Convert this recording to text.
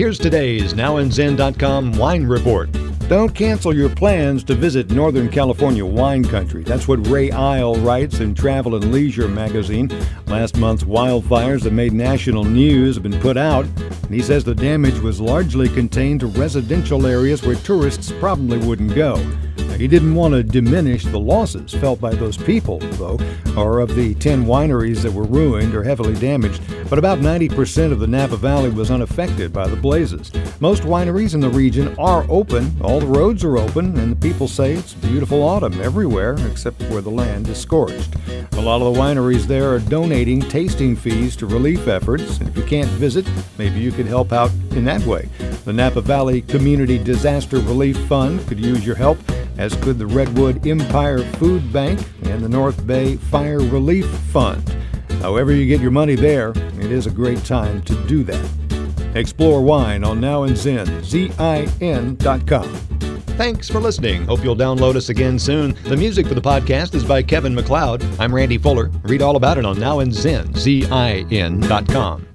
Here's today's NowAndZin.com wine report. Don't cancel your plans to visit Northern California wine country. That's what Ray Isle writes in Travel and Leisure magazine. Last month's wildfires that made national news have been put out, and he says the damage was largely contained to residential areas where tourists probably wouldn't go. He didn't want to diminish the losses felt by those people, though, or of the 10 wineries that were ruined or heavily damaged, but about 90% of the Napa Valley was unaffected by the blazes. Most wineries in the region are open, all the roads are open, and the people say it's beautiful autumn everywhere except where the land is scorched. A lot of the wineries there are donating tasting fees to relief efforts, and if you can't visit, maybe you could help out in that way. The Napa Valley Community Disaster Relief Fund could use your help as could the Redwood Empire Food Bank and the North Bay Fire Relief Fund. However, you get your money there, it is a great time to do that. Explore wine on Now and Zin, Z-I-N.com. Thanks for listening. Hope you'll download us again soon. The music for the podcast is by Kevin MacLeod. I'm Randy Fuller. Read all about it on Now and Zin, Z-I-N.com.